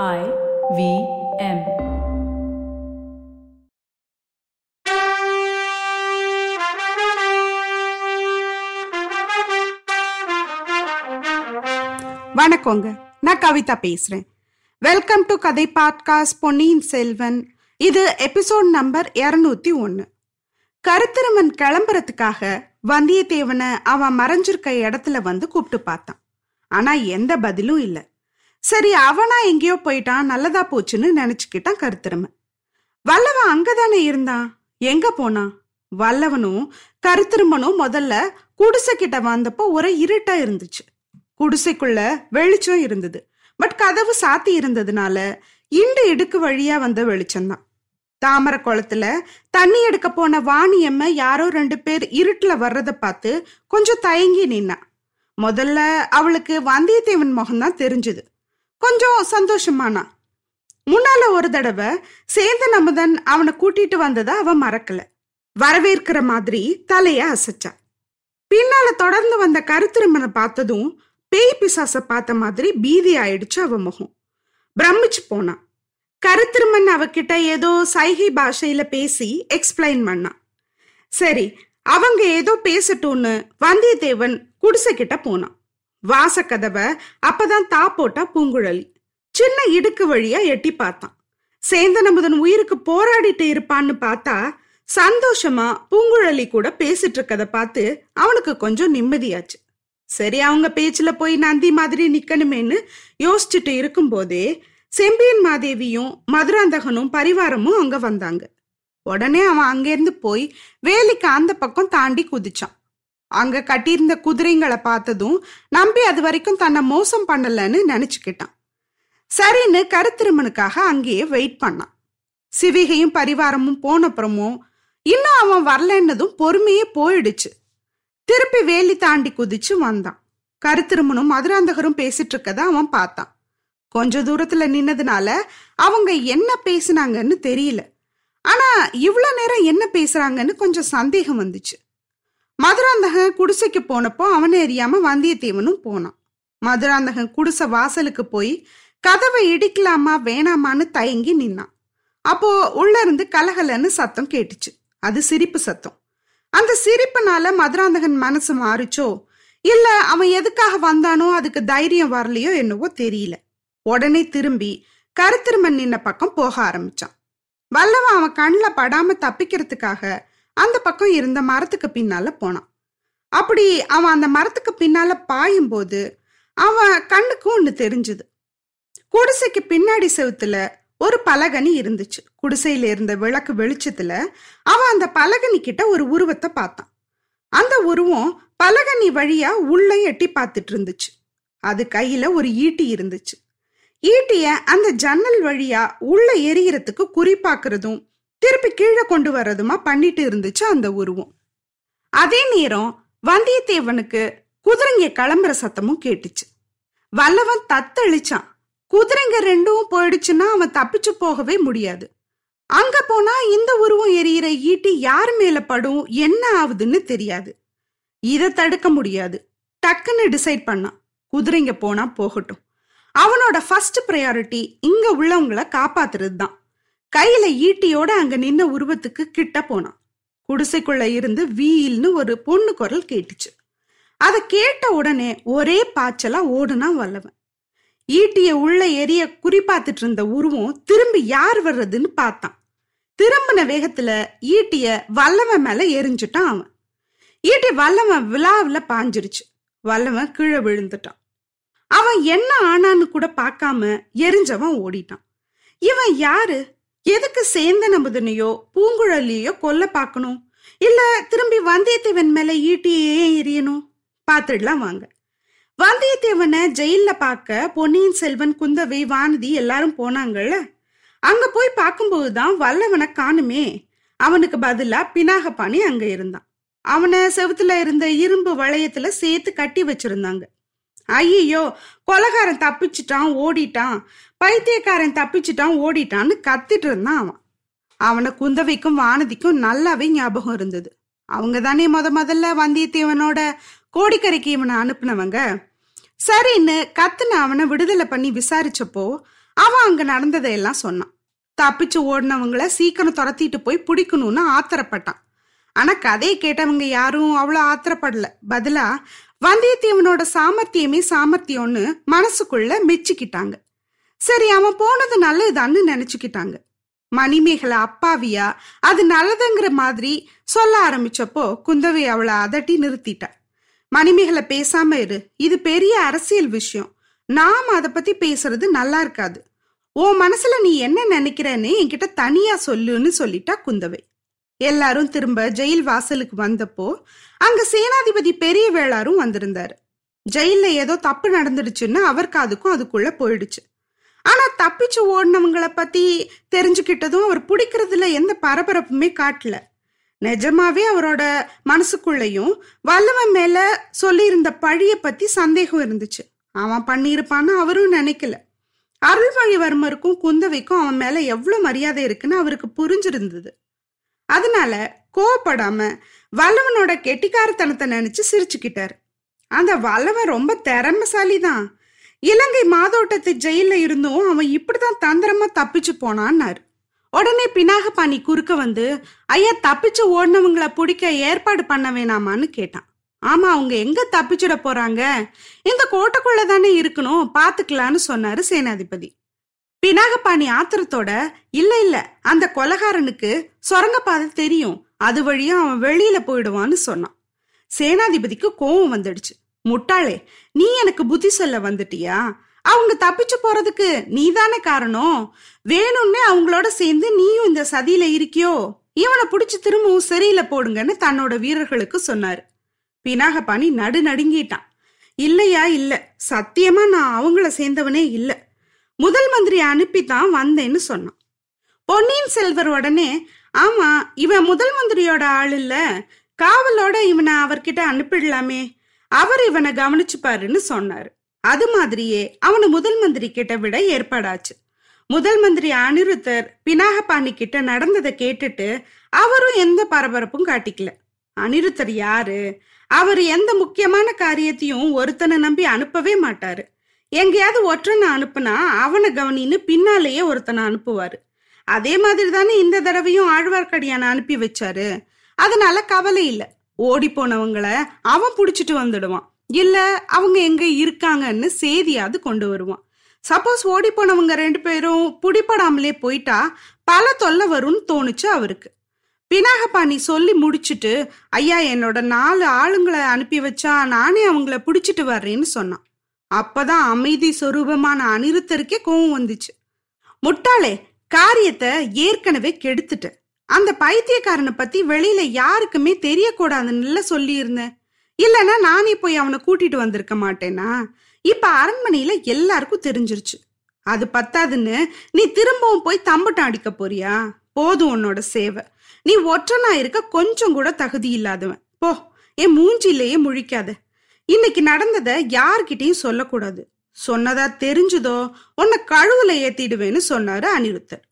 I V M. வணக்கங்க. நான் கவிதா பேசுறேன். வெல்கம் டு கதை பாட்காஸ்ட் பொன்னியின் செல்வன் இது எபிசோட் நம்பர் இருநூத்தி ஒன்னு. கருத்திருமன் கிளம்புறதுக்காக வந்தியத்தேவனை அவன் மறைஞ்சிருக்க இடத்துல வந்து கூப்பிட்டு பார்த்தான். ஆனா எந்த பதிலும் இல்லை. சரி அவனா எங்கேயோ போயிட்டான் நல்லதா போச்சுன்னு நினைச்சுக்கிட்டான் கருத்திருமை. வல்லவன் அங்கதானே இருந்தான்? எங்க போனான்? வல்லவனும் கருத்திருமனும் முதல்ல குடிசை கிட்ட வந்தப்போ ஒரே இருட்டா இருந்துச்சு. குடிசைக்குள்ள வெளிச்சம் இருந்தது. பட் கதவு சாத்தி இருந்ததுனால இண்டு இடுக்கு வழியா வந்த வெளிச்சம்தான் தாமரை குளத்துல தண்ணி எடுக்க போன வாணியம்ம யாரோ ரெண்டு பேர் இருட்டுல வர்றத பார்த்து கொஞ்சம் தயங்கி நின்னா முதல்ல அவளுக்கு வந்தியத்தேவன் முகம்தான் தெரிஞ்சது. கொஞ்சம் சந்தோஷமானா? முன்னால ஒரு தடவை சேந்தன் அமுதன் அவனை கூட்டிட்டு வந்ததை அவன் மறக்கல. வரவேற்கிற மாதிரி தலைய அசைச்சா பின்னால தொடர்ந்து வந்த கருத்திருமனை பார்த்ததும் பேய் பிசாச பார்த்த மாதிரி பீதி ஆயிடுச்சு அவ முகம். பிரமிச்சு போனான். கருத்திருமன் அவகிட்ட ஏதோ சைகை பாஷையில பேசி எக்ஸ்பிளைன் பண்ணான். சரி அவங்க ஏதோ பேசட்டும்னு வந்தியத்தேவன் குடிசை கிட்ட போனான். வாசக்கதவை அப்பதான் தா போட்டா பூங்குழலி. சின்ன இடுக்கு வழியா எட்டி பார்த்தான். சேந்தன் அமுதன் உயிருக்கு போராடிட்டு இருப்பான்னு பார்த்தா சந்தோஷமா பூங்குழலி கூட பேசிட்டு இருக்கத பார்த்து அவனுக்கு கொஞ்சம் நிம்மதியாச்சு. சரி அவங்க பேச்சுல போய் நந்தி மாதிரி நிக்கணுமேன்னு யோசிச்சுட்டு இருக்கும் போதே செம்பியன் மாதேவியும் மதுராந்தகனும் பரிவாரமும் அங்க வந்தாங்க. உடனே அவன் அங்கேருந்து போய் வேலிக்கு அந்த பக்கம் தாண்டி குதிச்சான். அங்க கட்டியிருந்த குதிரைங்களை பார்த்ததும் நம்பி அது வரைக்கும் தன்னை மோசம் பண்ணலன்னு நினைச்சுக்கிட்டான். சரின்னு கருத்திருமனுக்காக அங்கேயே வெயிட் பண்ணான். சிவிகையும் பரிவாரமும் போனப்புறமும் இன்னும் அவன் வரலன்னதும் பொறுமையே போயிடுச்சு. திருப்பி வேலி தாண்டி குதிச்சு வந்தான். கருத்திருமனும் மதுராந்தகரும் பேசிட்டு இருக்கத அவன் பார்த்தான். கொஞ்ச தூரத்துல நின்னதுனால அவங்க என்ன பேசுனாங்கன்னு தெரியல. ஆனா இவ்வளவு நேரம் என்ன பேசுறாங்கன்னு கொஞ்சம் சந்தேகம் வந்துச்சு. மதுராந்தகன் குடிசைக்கு போனப்போ அவனை அறியாம வந்தியத்தேவனும் போனான். மதுராந்தகன் குடிசை வாசலுக்கு போய் கதவை இடிக்கலாமா வேணாமான்னு தயங்கி நின்னான். அப்போ உள்ள இருந்து கலகலன்னு சத்தம் கேட்டுச்சு. அது சிரிப்பு சத்தம். அந்த சிரிப்புனால மதுராந்தகன் மனசு மாறிச்சோ? இல்ல அவன் எதுக்காக வந்தானோ அதுக்கு தைரியம் வரலையோ என்னவோ தெரியல. உடனே திரும்பி கருத்திருமன் நின்ன பக்கம் போக ஆரம்பிச்சான். வல்லவன் அவன் கண்ணில் படாம தப்பிக்கிறதுக்காக அந்த பக்கம் இருந்த மரத்துக்கு பின்னால போனான். அப்படி அவன் அந்த மரத்துக்கு பின்னால பாயும்போது அவன் கண்ணுக்கு ஒன்று தெரிஞ்சுது. குடிசைக்கு பின்னாடி செவுத்துல ஒரு பலகனி இருந்துச்சு. குடிசையில இருந்த விளக்கு வெளிச்சத்துல அவன் அந்த பலகனி கிட்ட ஒரு உருவத்தை பார்த்தான். அந்த உருவம் பலகனி வழியா உள்ள எட்டி பார்த்துட்டு இருந்துச்சு. அது கையில ஒரு ஈட்டி இருந்துச்சு. ஈட்டிய அந்த ஜன்னல் வழியா உள்ள எரியறதுக்கு குறிப்பாக்குறதும் திருப்பி கீழே கொண்டு வர்றதுமா பண்ணிட்டு இருந்துச்சு அந்த உருவம். அதே நேரம் வந்தியத்தேவனுக்கு குதிரைங்க கிளம்புற சத்தமும் கேட்டுச்சு. வல்லவன் தத்தளிச்சான். குதிரைங்க ரெண்டும் போயிடுச்சுன்னா அவன் தப்பிச்சு போகவே முடியாது. அங்க போனா இந்த உருவம் எரியிற ஈட்டி யார் மேல படும் என்ன ஆகுதுன்னு தெரியாது. இதை தடுக்க முடியாது. டக்குன்னு டிசைட் பண்ணான். குதிரைங்க போனா போகட்டும். அவனோட ஃபர்ஸ்ட் ப்ரையாரிட்டி இங்க உள்ளவங்களை காப்பாத்துறது தான் கையில ஈட்டியோட அங்க நின்ன உருவத்துக்கு கிட்ட போனான். குடிசைக்குள்ள இருந்து வீல்னு ஒரு பொண்ணு குரல் கேட்டுச்சு. அதை கேட்ட உடனே ஒரே பாய்ச்சலா ஓடுனா வல்லவன். ஈட்டிய உள்ள எரிய குறிப்பாத்துட்டு இருந்த உருவம் திரும்பி யார் வர்றதுன்னு பார்த்தான். திரும்பின வேகத்துல ஈட்டிய வல்லவன் மேல எரிஞ்சுட்டான் அவன். ஈட்டி வல்லவன் விழாவில் பாஞ்சிருச்சு. வல்லவன் கீழே விழுந்துட்டான். அவன் என்ன ஆனான்னு கூட பார்க்காம எரிஞ்சவன் ஓடிட்டான். இவன் யாரு? எதுக்கு சேர்ந்த நம்புதனையோ பூங்குழலியோ கொல்ல பார்க்கணும்? இல்ல திரும்பி வந்தியத்தேவன் மேல ஈட்டியே எரியணும்? பார்த்துடலாம் வாங்க. வந்தியத்தேவனை ஜெயில பார்க்க பொன்னியின் செல்வன் குந்தவை வானதி எல்லாரும் போனாங்கல்ல அங்க போய் பார்க்கும்போதுதான் வல்லவனை காணுமே. அவனுக்கு பதிலா பினாகபாணி அங்க இருந்தான். அவனை செவுத்துல இருந்த இரும்பு வளையத்துல சேர்த்து கட்டி வச்சிருந்தாங்க. ஐயோ கொலகாரன் தப்பிச்சிட்டான் ஓடிட்டான். பைத்தியக்காரன் தப்பிச்சிட்டான் ஓடிட்டான்னு கத்திட்டு இருந்தான் அவன். அவனை குந்தவைக்கும் வானதிக்கும் நல்லாவே ஞாபகம் இருந்தது. அவங்க தானே முத முதல்ல வந்தியத்தேவனோட கோடிக்கரைக்கு இவனை அனுப்புனவங்க? சரின்னு கத்துன அவனை விடுதலை பண்ணி விசாரிச்சப்போ அவன் அங்க நடந்ததையெல்லாம் சொன்னான். தப்பிச்சு ஓடினவங்கள சீக்கிரம் துரத்திட்டு போய் பிடிக்கணும்னு ஆத்திரப்பட்டான். ஆனா கதையை கேட்டவங்க யாரும் அவ்வளோ ஆத்திரப்படல. பதிலா வந்தியத்தேவனோட சாமர்த்தியமே சாமர்த்தியம்னு மனசுக்குள்ள மெச்சிக்கிட்டாங்க. சரி அவன் போனது நல்லதுதான்னு நினைச்சுக்கிட்டாங்க. மணிமேகலை அப்பாவியா அது நல்லதுங்கிற மாதிரி சொல்ல ஆரம்பிச்சப்போ குந்தவை அவளை அதட்டி நிறுத்திட்டா. மணிமேகலை பேசாம இரு இது பெரிய அரசியல் விஷயம். நாம் அதை பத்தி பேசுறது நல்லா இருக்காது. உன் மனசுல நீ என்ன நினைக்கிறன்னு என்கிட்ட தனியா சொல்லுன்னு சொல்லிட்டா குந்தவை. எல்லாரும் திரும்ப ஜெயில் வாசலுக்கு வந்தப்போ அங்க சேனாதிபதி பெரிய வேளாரும் வந்திருந்தாரு. ஜெயில ஏதோ தப்பு நடந்துடுச்சுன்னு அவர் காதுக்கும் அதுக்குள்ள போயிடுச்சு. ஆனா தப்பிச்சு ஓடினவங்கள பத்தி தெரிஞ்சுக்கிட்டதும் அவர் பிடிக்கிறதுல எந்த பரபரப்புமே காட்டல. நிஜமாவே அவரோட மனசுக்குள்ளேயும் வல்லவன் மேல சொல்லியிருந்த பழிய பத்தி சந்தேகம் இருந்துச்சு. அவன் பண்ணியிருப்பான்னு அவரும் நினைக்கல. அருள்மொழிவர்மருக்கும் குந்தவைக்கும் அவன் மேல எவ்வளவு மரியாதை இருக்குன்னு அவருக்கு புரிஞ்சிருந்தது. அதனால கோவப்படாம வல்லவனோட கெட்டிக்காரத்தனத்தை நினைச்சு சிரிச்சுக்கிட்டார். அந்த வல்லவன் ரொம்ப திறமசாலி தான் இலங்கை மாதோட்டத்து ஜெயில இருந்தும் அவன் இப்படிதான் தந்திரமா தப்பிச்சு போனான்னாரு. உடனே பினாகபாணி குறுக்க வந்து ஐயா தப்பிச்சு ஓடினவங்கள பிடிக்க ஏற்பாடு பண்ண வேணாமான்னு கேட்டான். ஆமா அவங்க எங்க தப்பிச்சிட போறாங்க? இந்த கோட்டைக்குள்ள தானே இருக்கணும்? பாத்துக்கலான்னு சொன்னாரு சேனாதிபதி. பினாகபாணி ஆத்திரத்தோட இல்ல இல்ல அந்த கொலகாரனுக்கு சுரங்கப்பாதை தெரியும். அது வழியா அவன் வெளியில போயிடுவான்னு சொன்னான். சேனாதிபதிக்கு கோவம் வந்துடுச்சு. முட்டாளே நீ எனக்கு புத்தி சொல்ல வந்துட்டியா? அவங்க தப்பிச்சு போறதுக்கு நீ தானே காரணம்? வேணும்னே அவங்களோட சேர்ந்து நீயும் இந்த சதியில இருக்கியோ? இவனை பிடிச்சி திரும்பவும் சரியில போடுங்கன்னு தன்னோட வீரர்களுக்கு சொன்னாரு. பினாகபாணி நடு நடுங்கிட்டான் இல்லையா இல்ல. சத்தியமா நான் அவங்கள சேர்ந்தவனே இல்லை. முதல் மந்திரி அனுப்பித்தான் வந்தேன்னு சொன்னான். பொன்னியின் செல்வர் உடனே ஆமா இவன் முதல் மந்திரியோட ஆள் இல்ல. காவலோட இவனை அவர்கிட்ட அனுப்பிடலாமே. அவர் இவனை கவனிச்சுப்பாருன்னு சொன்னாரு. அது மாதிரியே அவனு முதல் மந்திரி கிட்ட விட ஏற்பாடாச்சு. முதல் மந்திரி அனிருத்தர் பினாகபாணி கிட்ட நடந்ததை கேட்டுட்டு அவரும் எந்த பரபரப்பும் காட்டிக்கல. அனிருத்தர் யாரு? அவர் எந்த முக்கியமான காரியத்தையும் ஒருத்தனை நம்பி அனுப்பவே மாட்டாரு. எங்கேயாவது ஒற்றனை அனுப்புனா அவனை கவனின்னு பின்னாலேயே ஒருத்தனை அனுப்புவாரு. அதே மாதிரி தானே இந்த தடவையும் ஆழ்வார்க்கடியான அனுப்பி வச்சாரு. அதனால கவலை இல்லை. ஓடி போனவங்களை அவன் புடிச்சிட்டு வந்துடுவான். இல்ல அவங்க எங்க இருக்காங்கன்னு செய்தியாவது கொண்டு வருவான். சப்போஸ் ஓடி போனவங்க ரெண்டு பேரும் பிடிப்படாமலே போயிட்டா பல தொல்லை வரும்னு தோணுச்சு அவருக்கு. பினாகபாணி சொல்லி முடிச்சுட்டு ஐயா என்னோட நாலு ஆளுங்களை அனுப்பி வச்சா நானே அவங்கள பிடிச்சிட்டு வர்றேன்னு சொன்னான். அப்பதான் அமைதி சொரூபமான அனிருத்தருக்கே கோவம் வந்துச்சு. முட்டாளே காரியத்தை ஏற்கனவே கெடுத்துட்ட. அந்த பைத்தியக்காரனை பத்தி வெளியில யாருக்குமே தெரியக்கூடாதுன்னு சொல்லி இருந்தேன் இல்லைன்னா நானே போய் அவனை கூட்டிட்டு வந்திருக்க மாட்டேனா? இப்ப அரண்மனையில எல்லாருக்கும் தெரிஞ்சிருச்சு. அது பத்தாதுன்னு நீ திரும்பவும் போய் தம்பட்டம் அடிக்க போறியா? போதும் உன்னோட சேவை. நீ ஒற்றனா இருக்க கொஞ்சம் கூட தகுதி இல்லாதவன். போ என் மூஞ்சிலேயே முழிக்காத. இன்னைக்கு நடந்ததை யார்கிட்டயும் சொல்லக்கூடாது. சொன்னதா தெரிஞ்சதோ உன்னை கழுவுல ஏத்திடுவேன்னு சொன்னாரு அனிருத்தர்.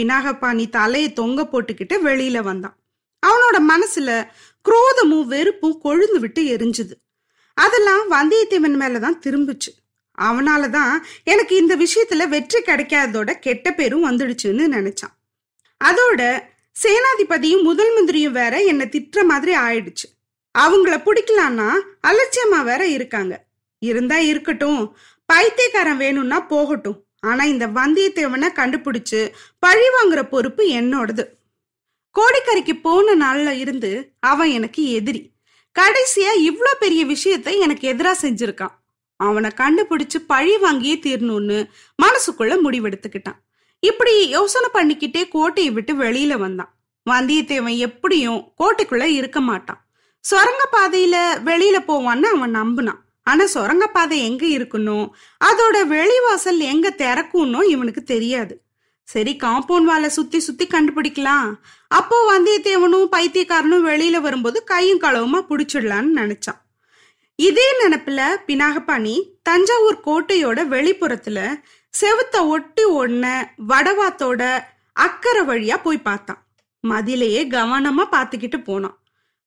பினாகப்பாணி தலையை தொங்க போட்டுக்கிட்டு வெளியில வந்தான். அவனோட மனசுல குரோதமும் வெறுப்பும் கொழுந்து விட்டு எரிஞ்சுது. அதெல்லாம் வந்தியத்தேவன் மேலதான் திரும்புச்சு. அவனாலதான் எனக்கு இந்த விஷயத்துல வெற்றி கிடைக்காததோட கெட்ட பேரும் வந்துடுச்சுன்னு நினைச்சான். அதோட சேனாதிபதியும் முதல் மந்திரியும் வேற என்னை திட்டுற மாதிரி ஆயிடுச்சு. அவங்கள பிடிக்கலான்னா அலட்சியமா வேற இருக்காங்க. இருந்தா இருக்கட்டும். பைத்தியக்காரன் வேணும்னா போகட்டும். ஆனா இந்த வந்தியத்தேவனை கண்டுபிடிச்சு பழி வாங்குற பொறுப்பு என்னோடது. கோடிக்கரைக்கு போன நாள்ல இருந்து அவன் எனக்கு எதிரி. கடைசியா இவ்வளோ பெரிய விஷயத்தை எனக்கு எதிரா செஞ்சிருக்கான். அவனை கண்டுபிடிச்சு பழி வாங்கியே தீரணும்னு மனசுக்குள்ள முடிவெடுத்துக்கிட்டான். இப்படி யோசனை பண்ணிக்கிட்டே கோட்டையை விட்டு வெளியில வந்தான். வந்தியத்தேவன் எப்படியும் கோட்டைக்குள்ள இருக்க மாட்டான். சுரங்கப்பாதையில வெளியில போவான்னு அவன் நம்பினான். ஆனா சுரங்கப்பாதை எங்க இருக்கணும் அதோட வெளிவாசல் எங்க திறக்கும்னோ இவனுக்கு தெரியாது. சரி காம்பவுண்ட் வாலை சுத்தி சுத்தி கண்டுபிடிக்கலாம். அப்போ வந்தியத்தேவனும் பைத்தியக்காரனும் வெளியில வரும்போது கையும் களவுமா புடிச்சிடலான்னு நினைச்சான். இதே நினப்புல பினாகபாணி தஞ்சாவூர் கோட்டையோட வெளிப்புறத்துல செவுத்த ஒட்டி ஒன்ன வடவாத்தோட அக்கறை வழியா போய் பார்த்தான். மதிலையே கவனமா பார்த்துக்கிட்டு போனான்.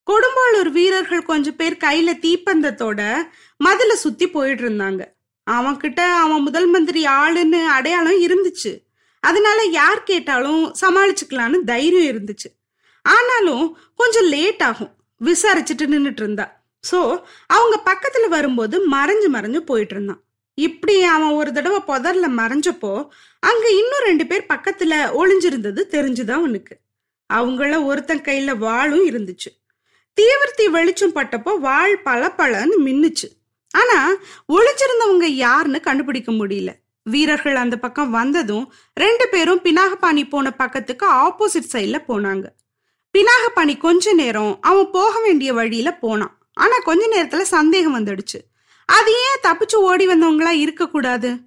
கொடும்பாளூர் வீரர்கள் கொஞ்சம் பேர் கையில தீப்பந்தத்தோட மதுல சுத்தி போயிட்டு இருந்தாங்க. அவன்கிட்ட அவன் முதல் மந்திரி ஆளுன்னு அடையாளம் இருந்துச்சு. அதனால யார் கேட்டாலும் சமாளிச்சுக்கலான்னு தைரியம் இருந்துச்சு. ஆனாலும் கொஞ்சம் லேட் ஆகும். விசாரிச்சுட்டு நின்றுட்டு இருந்தா. சோ அவங்க பக்கத்துல வரும்போது மறைஞ்சு மறைஞ்சு போயிட்டு இருந்தான். இப்படி அவன் ஒரு தடவை புதர்ல மறைஞ்சப்போ அங்க இன்னும் ரெண்டு பேர் பக்கத்துல ஒளிஞ்சிருந்தது தெரிஞ்சுதான் அவனுக்கு. அவங்கள ஒருத்தன் கையில வாளும் இருந்துச்சு. தீவிரத்தி வெளிச்சம் பட்டப்போ வாள் பல பலன்னு மின்னுச்சு. ஆனா ஒளிஞ்சிருந்தவங்க யாருன்னு கண்டுபிடிக்க முடியல. வீரர்கள் அந்த பக்கம் வந்ததும் ரெண்டு பேரும் பினாகபாணி போன பக்கத்துக்கு ஆப்போசிட் சைட்ல போனாங்க. பினாகபாணி கொஞ்ச நேரம் அவன் போக வேண்டிய வழியில போனான். ஆனா கொஞ்ச நேரத்துல சந்தேகம் வந்துடுச்சு. அது ஏன் தப்பிச்சு ஓடி வந்தவங்களா இருக்க கூடாது?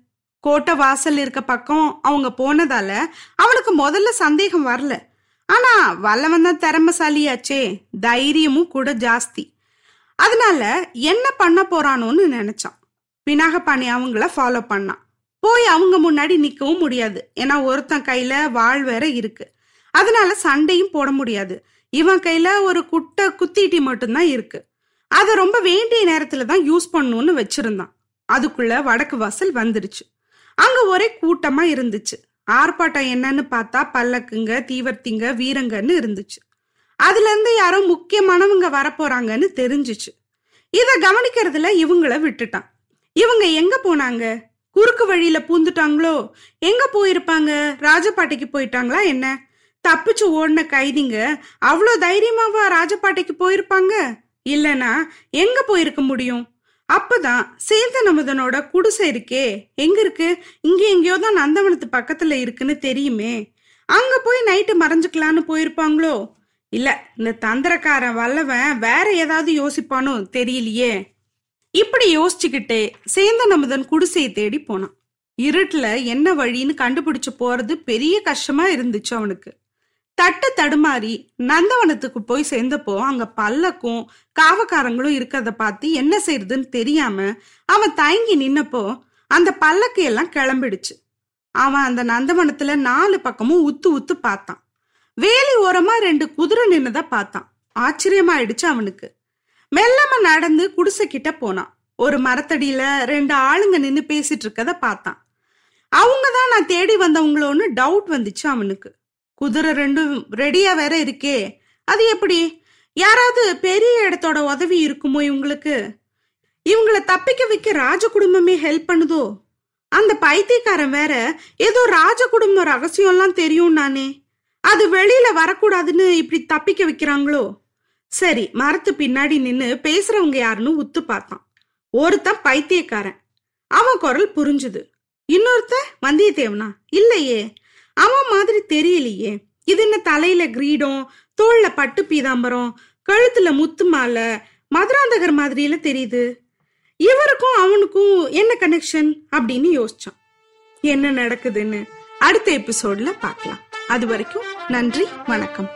கோட்டை வாசல் இருக்க பக்கம் அவங்க போனதால அவனுக்கு முதல்ல சந்தேகம் வரல. ஆனா வல்லவன் தான் திறமசாலியாச்சே. தைரியமும் கூட ஜாஸ்தி. அதனால என்ன பண்ண போறானோன்னு நினைச்சான். பினாகபாணி அவங்கள ஃபாலோ பண்ணான். போய் அவங்க முன்னாடி நிற்கவும் முடியாது. ஏன்னா ஒருத்தன் கையில வாழ் வேற இருக்கு. அதனால சண்டையும் போட முடியாது. இவன் கையில ஒரு குட்டை குத்திட்டி மட்டும்தான் இருக்கு. அதை ரொம்ப வேண்டிய நேரத்துல தான் யூஸ் பண்ணணும்னு வச்சிருந்தான். அதுக்குள்ள வடக்கு வாசல் வந்துருச்சு. அங்க ஒரே கூட்டமா இருந்துச்சு. ஆர்ப்பாட்டம் என்னன்னு பார்த்தா பல்லக்குங்க தீவர்த்திங்க வீரங்கன்னு இருந்துச்சு. அதுல இருந்து யாரோ முக்கியமானவங்க வரப்போறாங்கன்னு தெரிஞ்சுச்சு. இத கவனிக்கிறதுல இவங்கள விட்டுட்டான். இவங்க எங்க போனாங்க? குறுக்கு வழியில பூந்துட்டாங்களோ? எங்க போயிருப்பாங்க? ராஜபாட்டைக்கு போயிட்டாங்களா என்ன? தப்பிச்சு ஓடின கைதிங்க அவ்வளோ தைரியமாவா ராஜபாட்டைக்கு போயிருப்பாங்க? இல்லனா எங்க போயிருக்க முடியும்? அப்பதான் சேந்தன் அமுதனோட குடிசை இருக்கே. எங்க இருக்கு? இங்க எங்கேயோ தான் நந்தவனத்து பக்கத்துல இருக்குன்னு தெரியுமே. அங்க போய் நைட்டு மறைஞ்சுக்கலான்னு போயிருப்பாங்களோ? இல்ல இந்த தந்திரக்காரன் வல்லவன் வேற ஏதாவது யோசிப்பானோ தெரியலையே. இப்படி யோசிச்சுக்கிட்டே சேந்தன் அமுதன் குடிசையை தேடி போனான். இருட்டுல என்ன வழின்னு கண்டுபிடிச்சு போறது பெரிய கஷ்டமா இருந்துச்சு அவனுக்கு. தட்டு தடுமாறி நந்தவனத்துக்கு போய் சேர்ந்தப்போ அங்க பல்லக்கும் காவக்காரங்களும் இருக்கிறத பார்த்து என்ன செய்யறதுன்னு தெரியாம அவன் தயங்கி நின்னப்போ அந்த பல்லக்கு எல்லாம் கிளம்பிடுச்சு. அவன் அந்த நந்தவனத்துல நாலு பக்கமும் உத்து உத்து பார்த்தான். வேலி ஓரமா ரெண்டு குதிரை நின்னத பார்த்தான். ஆச்சரியமாயிடுச்சு அவனுக்கு. மெல்லமா நடந்து குடிசை கிட்ட போனான். ஒரு மரத்தடியில ரெண்டு ஆளுங்க நின்னு பேசிட்டு இருக்கத பார்த்தான். அவங்க தான் நான் தேடி வந்தவங்களோன்னு டவுட் வந்துச்சு அவனுக்கு. குதிரை ரெண்டும் ரெடியா வேற இருக்கே. அது எப்படி? யாராவது பெரிய இடத்தோட உதவி இருக்குமோ இவங்களுக்கு? இவங்கள தப்பிக்க வைக்க ராஜ குடும்பமே ஹெல்ப் பண்ணுதோ? அந்த பைத்தியக்காரன் வேற ஏதோ ராஜ குடும்ப ரகசியம்லாம் தெரியும் நானே. அது வெளியில வரக்கூடாதுன்னு இப்படி தப்பிக்க வைக்கிறாங்களோ? சரி மரத்து பின்னாடி நின்னு பேசுறவங்க யாருன்னு உத்து பார்த்தான். ஒருத்தன் பைத்தியக்காரன். அவன் குரல் புரிஞ்சுது. இன்னொருத்த வந்தியத்தேவனா? இல்லையே. அவன் மாதிரி தெரியலையே. இது என்ன தலையில கிரீடம் தோல்ல பட்டு பீதாம்பரம் கழுத்துல முத்து மாலை மதுராந்தகர் மாதிரியில தெரியுது. இவருக்கும் அவனுக்கும் என்ன கனெக்ஷன் அப்படின்னு யோசிச்சான். என்ன நடக்குதுன்னு அடுத்த எபிசோட்ல பார்க்கலாம். அது வரைக்கும் நன்றி வணக்கம்.